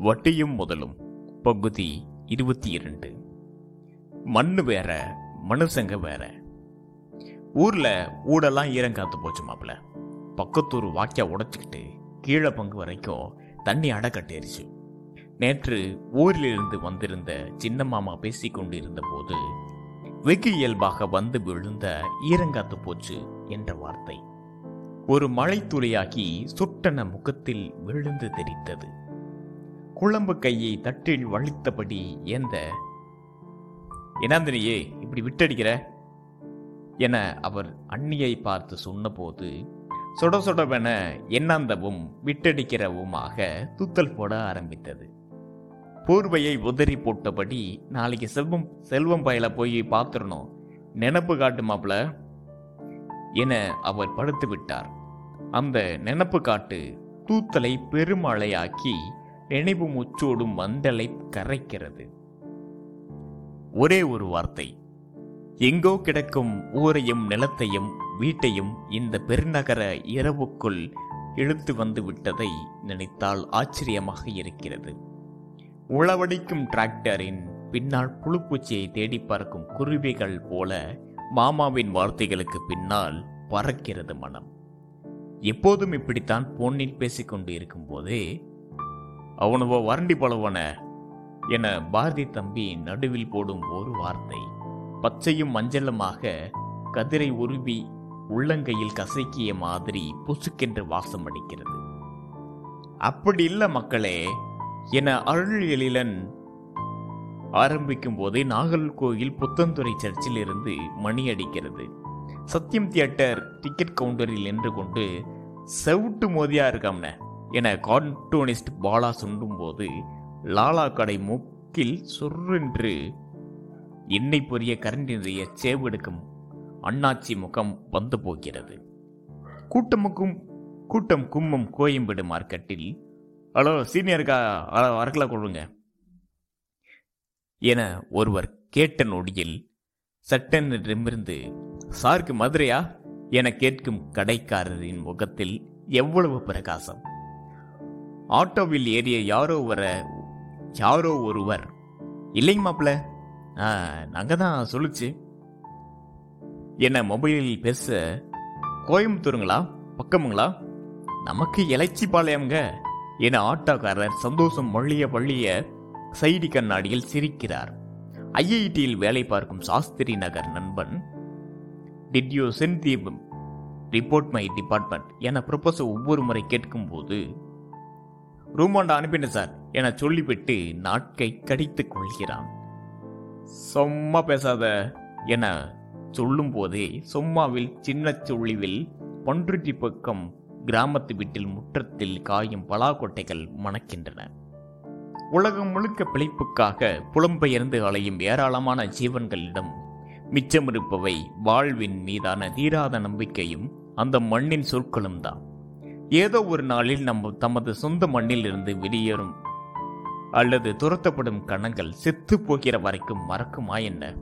வட்டியும் முதலும். பகுதி இருபத்தி இரண்டு மண்ணு வேற மனுஷங்க வேற. ஊர்ல ஊடெல்லாம் ஈரங்காத்து போச்சு மாப்பிள. பக்கத்தூர் வாக்கியா உடைச்சிக்கிட்டு கீழே பங்கு வரைக்கும் தண்ணி அடை கட்டிருச்சு. நேற்று ஊரிலிருந்து வந்திருந்த சின்ன மாமா பேசி கொண்டிருந்த போது வெகு இயல்பாக வந்து விழுந்த ஈரங்காத்து போச்சு என்ற வார்த்தை. ஒரு மழைத்துளியாகி சுட்டன முகத்தில் விழுந்து தெரித்தது குழம்பு கையை தட்டில் வலித்தபடி ஏந்த எனாந்திரியே இப்படி விட்டடிக்கிற? என அவர் அண்ணியை பார்த்து சொன்னபோது சொட சொடவென எண்ணாந்தவும் விட்டடிக்கிறவுமாக தூத்தல் போட ஆரம்பித்தது. போர்வையை உதறி போட்டபடி நாளைக்கு செல்வம் செல்வம் பயில போய் பார்த்துடணும் நினப்பு காட்டு மாப்ள. என அவர் படுத்து விட்டார். அந்த நினப்பு காட்டு தூத்தலை பெருமழையாக்கி நினைவு முச்சோடும் வந்தலை கரைக்கிறது. ஒரே ஒரு வார்த்தை. எங்கோ கிடக்கும் ஊரையும் நிலத்தையும் வீட்டையும் இந்த பெருநகர இரவுக்குள் இழுத்து வந்து விட்டதை நினைத்தால் ஆச்சரியமாக இருக்கிறது. உளவடிக்கும் டிராக்டரின் பின்னால் புழுப்பூச்சியை தேடி பார்க்கும் குருவிகள் போல மாமாவின் வார்த்தைகளுக்கு பின்னால் பறக்கிறது மனம். எப்போதும் இப்படித்தான் போனில் பேசிக்கொண்டு இருக்கும்போதே அவனுவோ வறண்டி பழவன. என பாரதி தம்பி நடுவில் போடும் ஒரு வார்த்தை. பச்சையும் மஞ்சளுமாக கதிரை உருவி உள்ளங்கையில் கசக்கிய மாதிரி புசுக்கென்று வாசம் அடிக்கிறது. அப்படி இல்ல மக்களே என அருள் எழிலன் ஆரம்பிக்கும் போதே நாகர்கோயில் புத்தந்துறை சர்ச்சில் இருந்து மணி அடிக்கிறது. சத்யம் தியேட்டர் டிக்கெட் கவுண்டரில் நின்று கொண்டு செவுட்டு மோதியா இருக்காம்ன. என கார்ட்டூனிஸ்ட் பாலா சுண்டும்போது லாலா கடை மூக்கில் சொர்ரென்று. எண்ணெய் பொரிய கரண்டினுடைய சேவெடுக்கும் அண்ணாச்சி முகம் வந்து போகிறது. கூட்டமுக்கும் கூட்டம் கும்மம் கோயம்பேடு மார்க்கெட்டில் ஹலோ சீனியருக்கா வரக்கல கொள்ளுங்க. என ஒருவர் கேட்ட நொடியில் சட்டென்றிருந்து சாருக்கு மதுரையா? என கேட்கும் கடைக்காரரின் முகத்தில் எவ்வளவு பிரகாசம். ஆட்டோவில் ஏறிய யாரோ வர யாரோ ஒருவர். இல்லைங்க மாப்பிள்ள நாங்கள் தான் சொல்லுச்சு. என்ன மொபைலில் பேச கோயம்புத்தூருங்களா? பக்கமுங்களா? நமக்கு இலைச்சி பாளையம்ங்க என ஆட்டோக்காரர் சந்தோஷம் மொழிய பள்ளிய சைடி கண்ணாடியில் சிரிக்கிறார். ஐஐடியில் வேலை பார்க்கும் சாஸ்திரி நகர் நண்பன் did you send the report my department என ப்ரொபோசல் ஒவ்வொரு முறை கேட்கும்போது ரூமாண்டா அனுப்பினேன் சார். என சொல்லிவிட்டு நாட்கை கடித்துக் கொள்கிறான். சும்மா பேசாத என சொல்லும் போதே சும்மாவில் சின்ன சொல்லிவில் பன்ருட்டி பக்கம் கிராமத்து வீட்டில் முற்றத்தில் காயும் பலாக்கொட்டைகள் மணக்கின்றன. உலகம் முழுக்க பிழைப்புக்காக புலம்பெயர்ந்து அலையும் ஏராளமான ஜீவன்களிடம் மிச்சமிருப்பவை வாழ்வின் மீதான தீராத நம்பிக்கையும் அந்த மண்ணின் சொற்களும் தான் ஏதோ ஒரு நாளில் நம்ம தமது சொந்த மண்ணில் இருந்து வெளியேறும் அல்லது துரத்தப்படும் கணங்கள் செத்து போகிற வரைக்கும் மறக்குமா என்ன?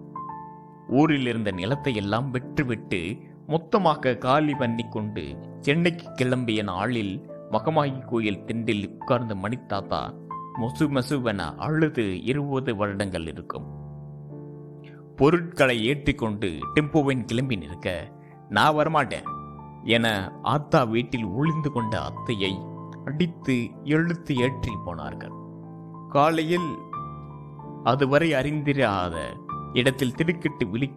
ஊரில் இருந்த நிலத்தை எல்லாம் விட்டுவிட்டு மொத்தமாக காலி பண்ணி கொண்டு சென்னைக்கு கிளம்பிய நாளில் மகமாயி கோயில் திண்டில் உட்கார்ந்த மணித்தாத்தா மொசு மசுவென அழுது இருபது வருடங்கள் இருக்கும். பொருட்களை ஏற்றிக்கொண்டு டெம்போவின் கிளம்பி நிற்க நான் வரமாட்டேன். என ஆத்தா வீட்டில் ஒளிந்து கொண்ட அத்தையை அடித்து எழுத்து ஏற்றி போனார்கள். காலையில் அதுவரை அறிந்திராத இடத்தில் திடுக்கிட்டு விழி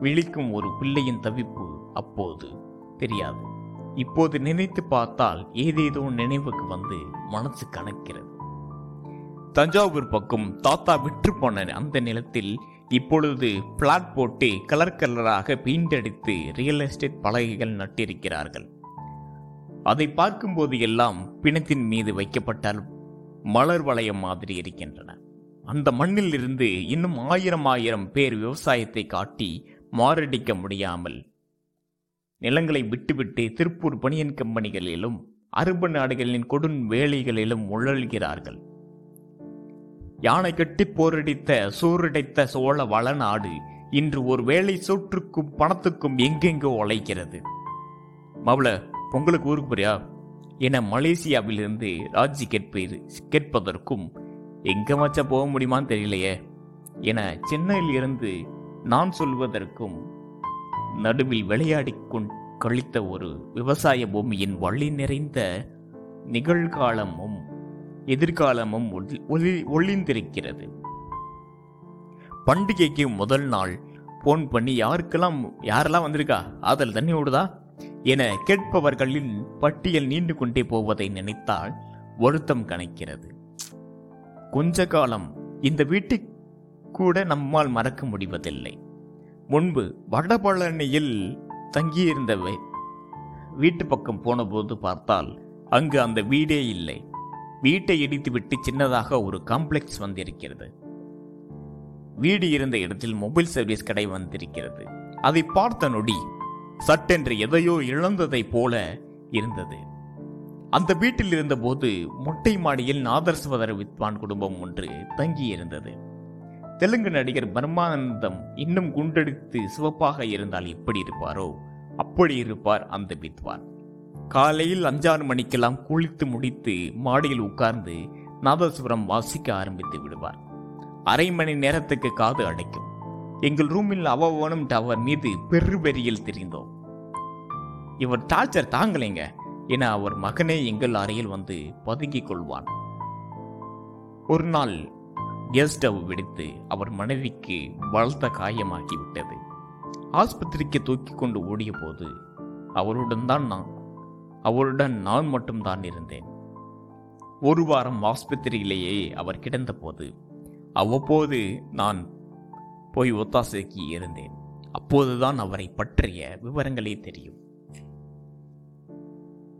விழிக்கும் ஒரு பிள்ளையின் தவிப்பு அப்போது தெரியாது. இப்போது நினைத்து பார்த்தால் ஏதேதோ நினைவுக்கு வந்து மனசு கணக்கிறது தஞ்சாவூர் பக்கம் தாத்தா விற்று போன அந்த நிலத்தில் இப்பொழுது பிளாட் போட்டு கலர் கலராக பெயிண்ட் அடித்து ரியல் எஸ்டேட் பலகைகள் நட்டிருக்கிறார்கள். அதை பார்க்கும்போது எல்லாம் பிணத்தின் மீது வைக்கப்பட்டால் மலர் வளையம் மாதிரி இருக்கின்றன. அந்த மண்ணில் இருந்து இன்னும் ஆயிரம் ஆயிரம் பேர் விவசாயத்தை காட்டி மாரடிக்க முடியாமல் நிலங்களை விட்டுவிட்டு திருப்பூர் பனியன் கம்பெனிகளிலும் அரபு நாடுகளின் கொடும் வேலைகளிலும் உழல்கிறார்கள் யானை கட்டி போரடித்த சோறடைத்த சோழ வளநாடு இன்று ஒரு வேலை சோற்றுக்கும் பணத்துக்கும் எங்கெங்கோ உழைக்கிறது மவள பொங்கலுக்கு ஊருக்கு போறியா? என மலேசியாவிலிருந்து ராஜி கேட்பது கேட்பதற்கும் எங்க மச்சா போக முடியுமான்னு தெரியலையே என சென்னையில் இருந்து நான் சொல்வதற்கும் நடுவில் விளையாடிக் கொண் கழித்த ஒரு விவசாய பூமியின் வழி நிறைந்த நிகழ்காலமும் எதிர்காலமும் ஒளி- ஒளி- ஒளிந்திருக்கிறது. பண்டிகைக்கு முதல் நாள். போன் பண்ணி யாருக்கெல்லாம் யாரெல்லாம் வந்திருக்கா? ஆதல் தண்ணி ஓடுதா? என கேட்பவர்களின் பட்டியல் நீண்டு கொண்டே போவதை நினைத்தால் வருத்தம் கணக்கிறது. கொஞ்ச காலம் இந்த வீட்டை கூட நம்மால் மறக்க முடிவதில்லை. முன்பு வடபழனியில் தங்கியிருந்த வீட்டு பக்கம் போனபோது பார்த்தால் அங்கு அந்த வீடே இல்லை. வீட்டை இடித்துவிட்டு சின்னதாக ஒரு காம்ப்ளெக்ஸ் வந்திருக்கிறது. வீடு இருந்த இடத்தில் மொபைல் சர்வீஸ் கடை வந்திருக்கிறது. அதை பார்த்த நொடி சட்டென்று எதையோ இழந்ததைப் போல இருந்தது. அந்த வீட்டில் இருந்தபோது மொட்டை மாடியில் நாதர்ஸ்வதர வித்வான் குடும்பம் ஒன்று தங்கியிருந்தது. தெலுங்கு நடிகர் பர்மானந்தம் இன்னும் குண்டடித்து சிவப்பாக இருந்தால் எப்படி இருப்பாரோ அப்படி இருப்பார் அந்த வித்வான். காலையில் அஞ்சாறு மணிக்கெல்லாம் குளித்து முடித்து மாடியில் உட்கார்ந்து நாதஸ்வரம் வாசிக்க ஆரம்பித்து விடுவார். அரை மணி நேரத்துக்கு காது அடைக்கும். எங்கள் ரூமில் அவனும் டவர் மீது பெருவெறியில் தெரிந்தோம். இவர் டார்ச்சர் தாங்கலைங்க என அவர் மகனே எங்கள் அறையில் வந்து பதுங்கிக் கொள்வான். ஒரு நாள் கேஸ் ஸ்டவ் வெடித்து அவர் மனைவிக்கு பலத்த காயமாகிவிட்டது. ஆஸ்பத்திரிக்கு தூக்கி கொண்டு ஓடிய போது அவருடன் தான் நான் அவருடன் நான் மட்டும்தான் இருந்தேன். ஒரு வாரம் ஆஸ்பத்திரியிலேயே அவர் கிடந்தபோது அவ்வப்போது நான் போய் ஒத்தாசைக்கு இருந்தேன். அப்போதுதான் அவரை பற்றிய விவரங்களே தெரியும்.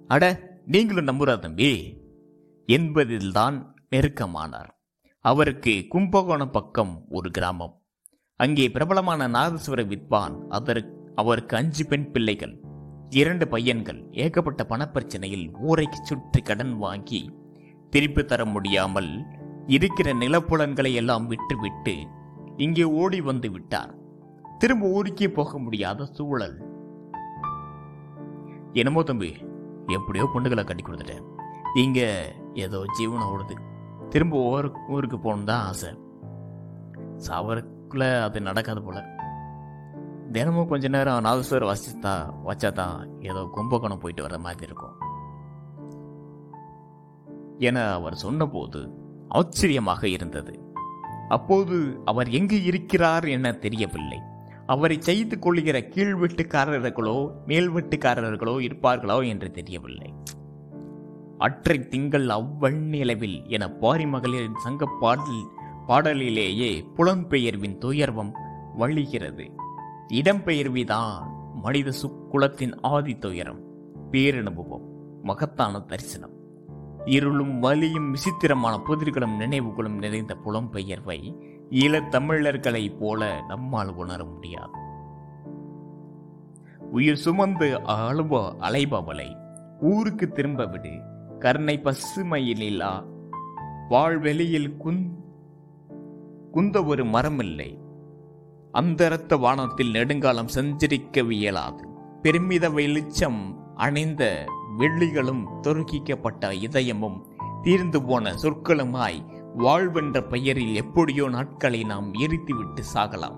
அட நீங்களும் நம்புறா தம்பி? என்பதில்தான் நெருக்கமானார். அவருக்கு கும்பகோணம் பக்கம் ஒரு கிராமம். அங்கே பிரபலமான நாதஸ்வர வித்வான் அதற்கு அவருக்கு அஞ்சு பெண் பிள்ளைகள். இரண்டு பையன்கள் ஏகப்பட்ட பணப்பிரச்சனையில் ஊரைக்கு சுற்றி கடன் வாங்கி திருப்பி தர முடியாமல் இருக்கிற நிலப்புலன்களை எல்லாம் விட்டுவிட்டு இங்கே ஓடி வந்து விட்டார். திரும்ப ஊருக்கே போக முடியாத சூழல். என்னமோ தம்பி எப்படியோ பொண்ணுகளை கட்டி கொடுத்துட்டேன். இங்க ஏதோ ஜீவனம் ஓடுது. திரும்ப ஊரு ஊருக்கு போகணும் தான் ஆசை. சாவருக்குள்ள அது நடக்காது போல. தினமும் கொஞ்ச நேரம் நாதஸ்வர வசித்தா வச்சா தான் ஏதோ கும்பகோணம் போயிட்டு வர மாதிரி இருக்கும். என அவர் சொன்னபோது ஆச்சரியமாக இருந்தது. அப்போது அவர் எங்கு இருக்கிறார் என தெரியவில்லை. அவரை செய்து கொள்கிற கீழ் வீட்டுக்காரர்களோ மேல் வீட்டுக்காரர்களோ இருப்பார்களோ என்று தெரியவில்லை. அற்றை திங்கள் அவ்வண்ணிலவில் என பாரி மகளிரின் சங்க பாடல் பாடலிலேயே புலம்பெயர்வின் துயர்வம் வழிகிறது. இடம்பெயர்விதான் மனித சுக்குலத்தின் ஆதி துயரம் பேரனுபவம் மகத்தான தரிசனம். இருளும் வலியும் விசித்திரமான புதிர்களும் நினைவுகளும் நிறைந்த புலம்பெயர்வை ஈழத்தமிழர்களைப் போல நம்மால் உணர முடியாது. உயிர் சுமந்து அழுவ அலைபவளை ஊருக்கு திரும்ப விடு கருணை பசுமையிலா வாழ்வெளியில் குந் குந்த ஒரு மரமில்லை. அந்தரத்த வானத்தில் நெடுங்காலம் சஞ்சரிக்கவியலாது. பெருமித வெளிச்சம் அணிந்த வெள்ளிகளும் தொறுக்கிக்கப்பட்ட இதயமும் தீர்ந்து போன சொற்களுமாய் வாழ்வென்ற பெயரில் எப்படியோ நாட்களை நாம் எரித்துவிட்டு சாகலாம்.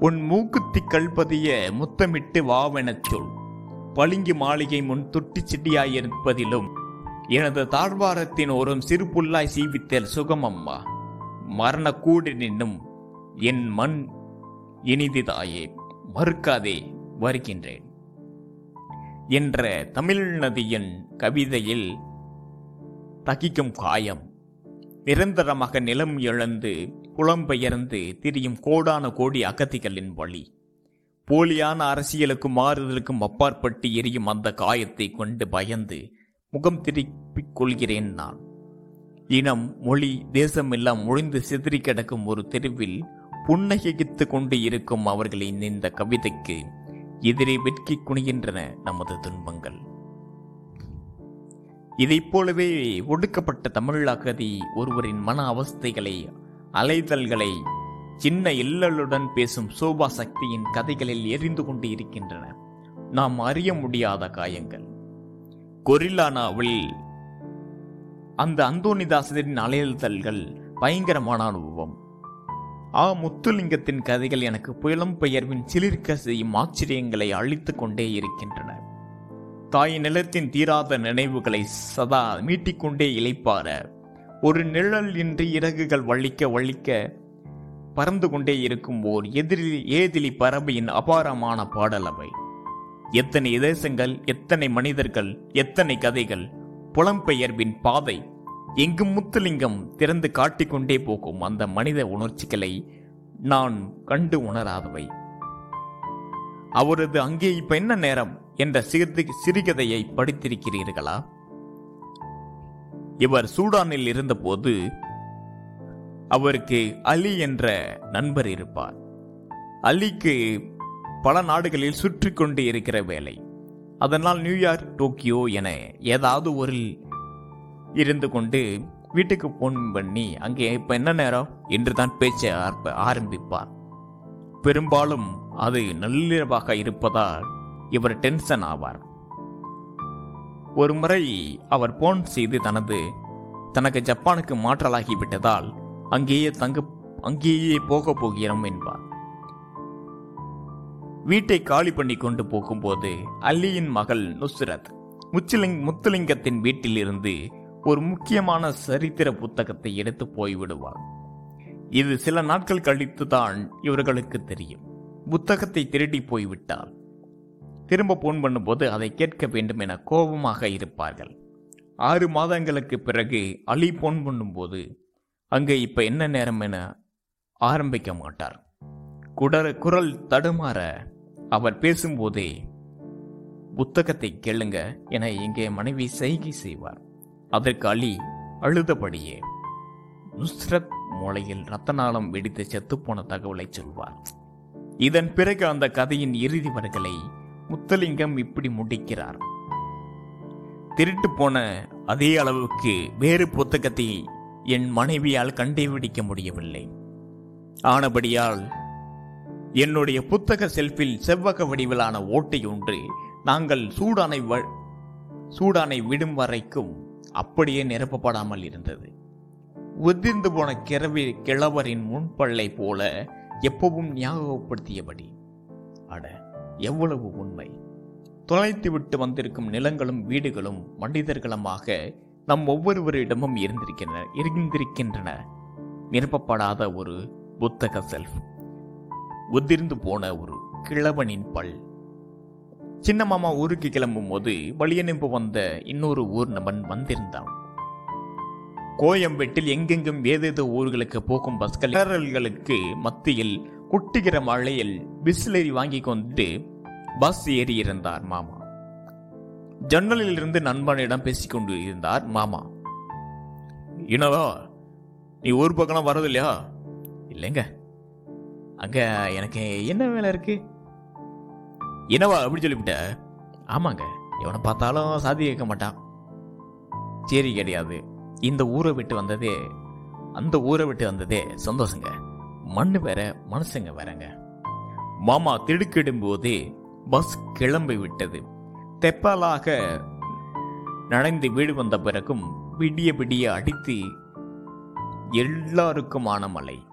உன் மூக்குத்தி கல்பதிய முத்தமிட்டு வாவெனச் சொல். பளிங்கு மாளிகை முன் தொட்டி சிட்டியாயிருப்பதிலும் எனது தாழ்வாரத்தின் ஒரு சிறு புல்லாய் சீவித்தல் சுகமம்மா. மரணக்கூடு நின்னும் என் மண் இனிதிதாயே மறுக்காதே வருகின்றேன். என்ற தமிழ் நதியின் கவிதையில் தகிக்கும் காயம் நிரந்தரமாக நிலம் இழந்து புலம்பெயர்ந்து திரியும் கோடான கோடி அகதிகளின் வழி போலியான அரசியலுக்கும் மாறுதலுக்கும் அப்பாற்பட்டு எரியும் அந்த காயத்தை கொண்டு பயந்து முகம் திருப்பிக் கொள்கிறேன் நான். இனம் மொழி தேசம் எல்லாம் ஒழிந்து சிதறி கிடக்கும் ஒரு தெருவில் புன்னகைத்து கொண்டு இருக்கும் அவர்களின் இந்த கவிதைக்கு எதிரே வெட்கி குனிகின்றன நமது துன்பங்கள். இதைப் போலவே ஒடுக்கப்பட்ட தமிழ் அகதி ஒருவரின் மன அவஸ்தைகளை அலைதல்களை சின்ன இல்லலுடன் பேசும் சோபா சக்தியின் கதைகளில் எரிந்து கொண்டு இருக்கின்றன. நாம் அறிய முடியாத காயங்கள். கொரில்லானாவில் அந்த அந்தோனிதாசரின் அலையல்தல்கள் பயங்கரமான அனுபவம். ஆ முத்துலிங்கத்தின் கதைகள் எனக்கு புயலும் பெயர்வின் சிலிர்க்க செய்யும் ஆச்சரியங்களை அழித்து கொண்டே இருக்கின்றன. தாய் நிலத்தின் தீராத நினைவுகளை சதா மீட்டிக்கொண்டே இழைப்பார. ஒரு நிழல் இன்றி இறகுகள் வலிக்க வலிக்க பறந்து கொண்டே இருக்கும் ஓர் எதிரி ஏதிலி பறவையின் அபாரமான பாடல் அவை. எத்தனை தேசங்கள் எத்தனை மனிதர்கள் எத்தனை கதைகள் புலம்பெயர்வின் பாதை. எங்கும் முத்துலிங்கம் திறந்து காட்டிக்கொண்டே போகும் அந்த மனித உணர்ச்சிகளை நான் கண்டு உணராதவை. அவரது அங்கே இப்ப என்ன நேரம் என்ற சிறு சிறுகதையை படித்திருக்கிறீர்களா? இவர் சூடானில் இருந்தபோது அவருக்கு அலி என்ற நண்பர் இருப்பார். அலிக்கு பல நாடுகளில் சுற்றி கொண்டு இருக்கிற வேலை. அதனால் நியூயார்க் டோக்கியோ என ஏதாவது ஒரு இருந்து கொண்டு வீட்டுக்கு போன் பண்ணி அங்கே இப்போ என்ன நேரம்? என்று தான் பேச்சை ஆரம்பிப்பார். பெரும்பாலும் அது நள்ளிரவாக இருப்பதால் இவர் டென்ஷன் ஆவார். ஒரு முறை அவர் போன் செய்து தனது தனக்கு ஜப்பானுக்கு மாற்றலாகி விட்டதால் அங்கேயே தங்க அங்கேயே போக போகிறோம் என்பார். வீட்டை காலி பண்ணி கொண்டு போகும்போது அல்லியின் மகள் நுஸ்ரத் முச்சிலிங் முத்துலிங்கத்தின் வீட்டிலிருந்து ஒரு முக்கியமான சரித்திர புத்தகத்தை எடுத்து போய்விடுவார் இது சில நாட்கள் கழித்து தான் இவர்களுக்கு தெரியும். புத்தகத்தை திருடி போய்விட்டால் திரும்ப போன் பண்ணும்போது அதை கேட்க வேண்டும் என கோபமாக இருப்பார்கள். ஆறு மாதங்களுக்கு பிறகு அலி போன் பண்ணும்போது அங்கே இப்போ என்ன நேரம் என ஆரம்பிக்க மாட்டார். குடர குரல் தடுமாற அவர் பேசும்போதே புத்தகத்தை கேளுங்க என இங்கே மனைவி செய்கை செய்வார். அதற்கு அலி அழுதபடியே நுஸ்ரத் மூளையில் ரத்த நாளம் வெடித்து செத்துப்போன தகவலை சொல்வார். இதன் பிறகு அந்த கதையின் இறுதி வரைகளை முத்தலிங்கம் இப்படி முடிக்கிறார். திருட்டு போன அதே அளவுக்கு வேறு புத்தகத்தை என் மனைவியால் கண்டுபிடிக்க முடியவில்லை. ஆனபடியால் என்னுடைய புத்தக செல்ஃபில் செவ்வக வடிவிலான ஓட்டை ஒன்று நாங்கள் சூடானை வ- சூடானை விடும் வரைக்கும் அப்படியே நிரப்பப்படாமல் இருந்தது. உதிர்ந்து போன கிழவி கிழவரின் முன்பள்ளை போல எப்பவும் ஞாபகப்படுத்தியபடி. அட எவ்வளவு உண்மை. தொலைத்து விட்டு வந்திருக்கும் நிலங்களும் வீடுகளும் மனிதர்களுமாக நம் ஒவ்வொருவரிடமும் இருந்திருக்கின்றன இருந்திருக்கின்றன. நிரப்பப்படாத ஒரு புத்தக செல்ஃப். உதிர்ந்து போன ஒரு கிழவனின் பல். சின்ன மாமா ஊருக்கு கிளம்பும் போது வழியனுப்பு வந்த இன்னொரு ஊர் நபன் வந்திருந்தான். கோயம்பேட்டில் எங்கெங்கும் ஏதேதோ ஊர்களுக்கு போகும் பஸ்கள் ஏறல்களுக்கு மத்தியில் குட்டுகிற மழையில் பிஸ்லரி வாங்கி கொண்டு பஸ் ஏறி இருந்தார் மாமா. ஜன்னலில் இருந்து நண்பனிடம் பேசிக் கொண்டு இருந்தார் மாமா. என்னவா நீ ஊர் பக்கம் வரது இல்லையா இல்லைங்க. அங்க எனக்கு என்ன வேலை இருக்கு? என்னவா அப்படி சொல்லிவிட்ட? ஆமாங்க. எவனை பார்த்தாலும் சாதி கேட்க மாட்டான். சரி கிடையாது. இந்த ஊரை விட்டு வந்ததே அந்த ஊரை விட்டு வந்ததே சந்தோஷங்க. மண்ணு வேற மனுஷங்க வேறங்க. மாமா திடுக்கிடும் போதே பஸ் கிளம்பி விட்டது. தெப்பலாக நனைந்து வீடு வந்த பிறகும் விடிய விடிய அடித்து எல்லாருக்குமான மழை.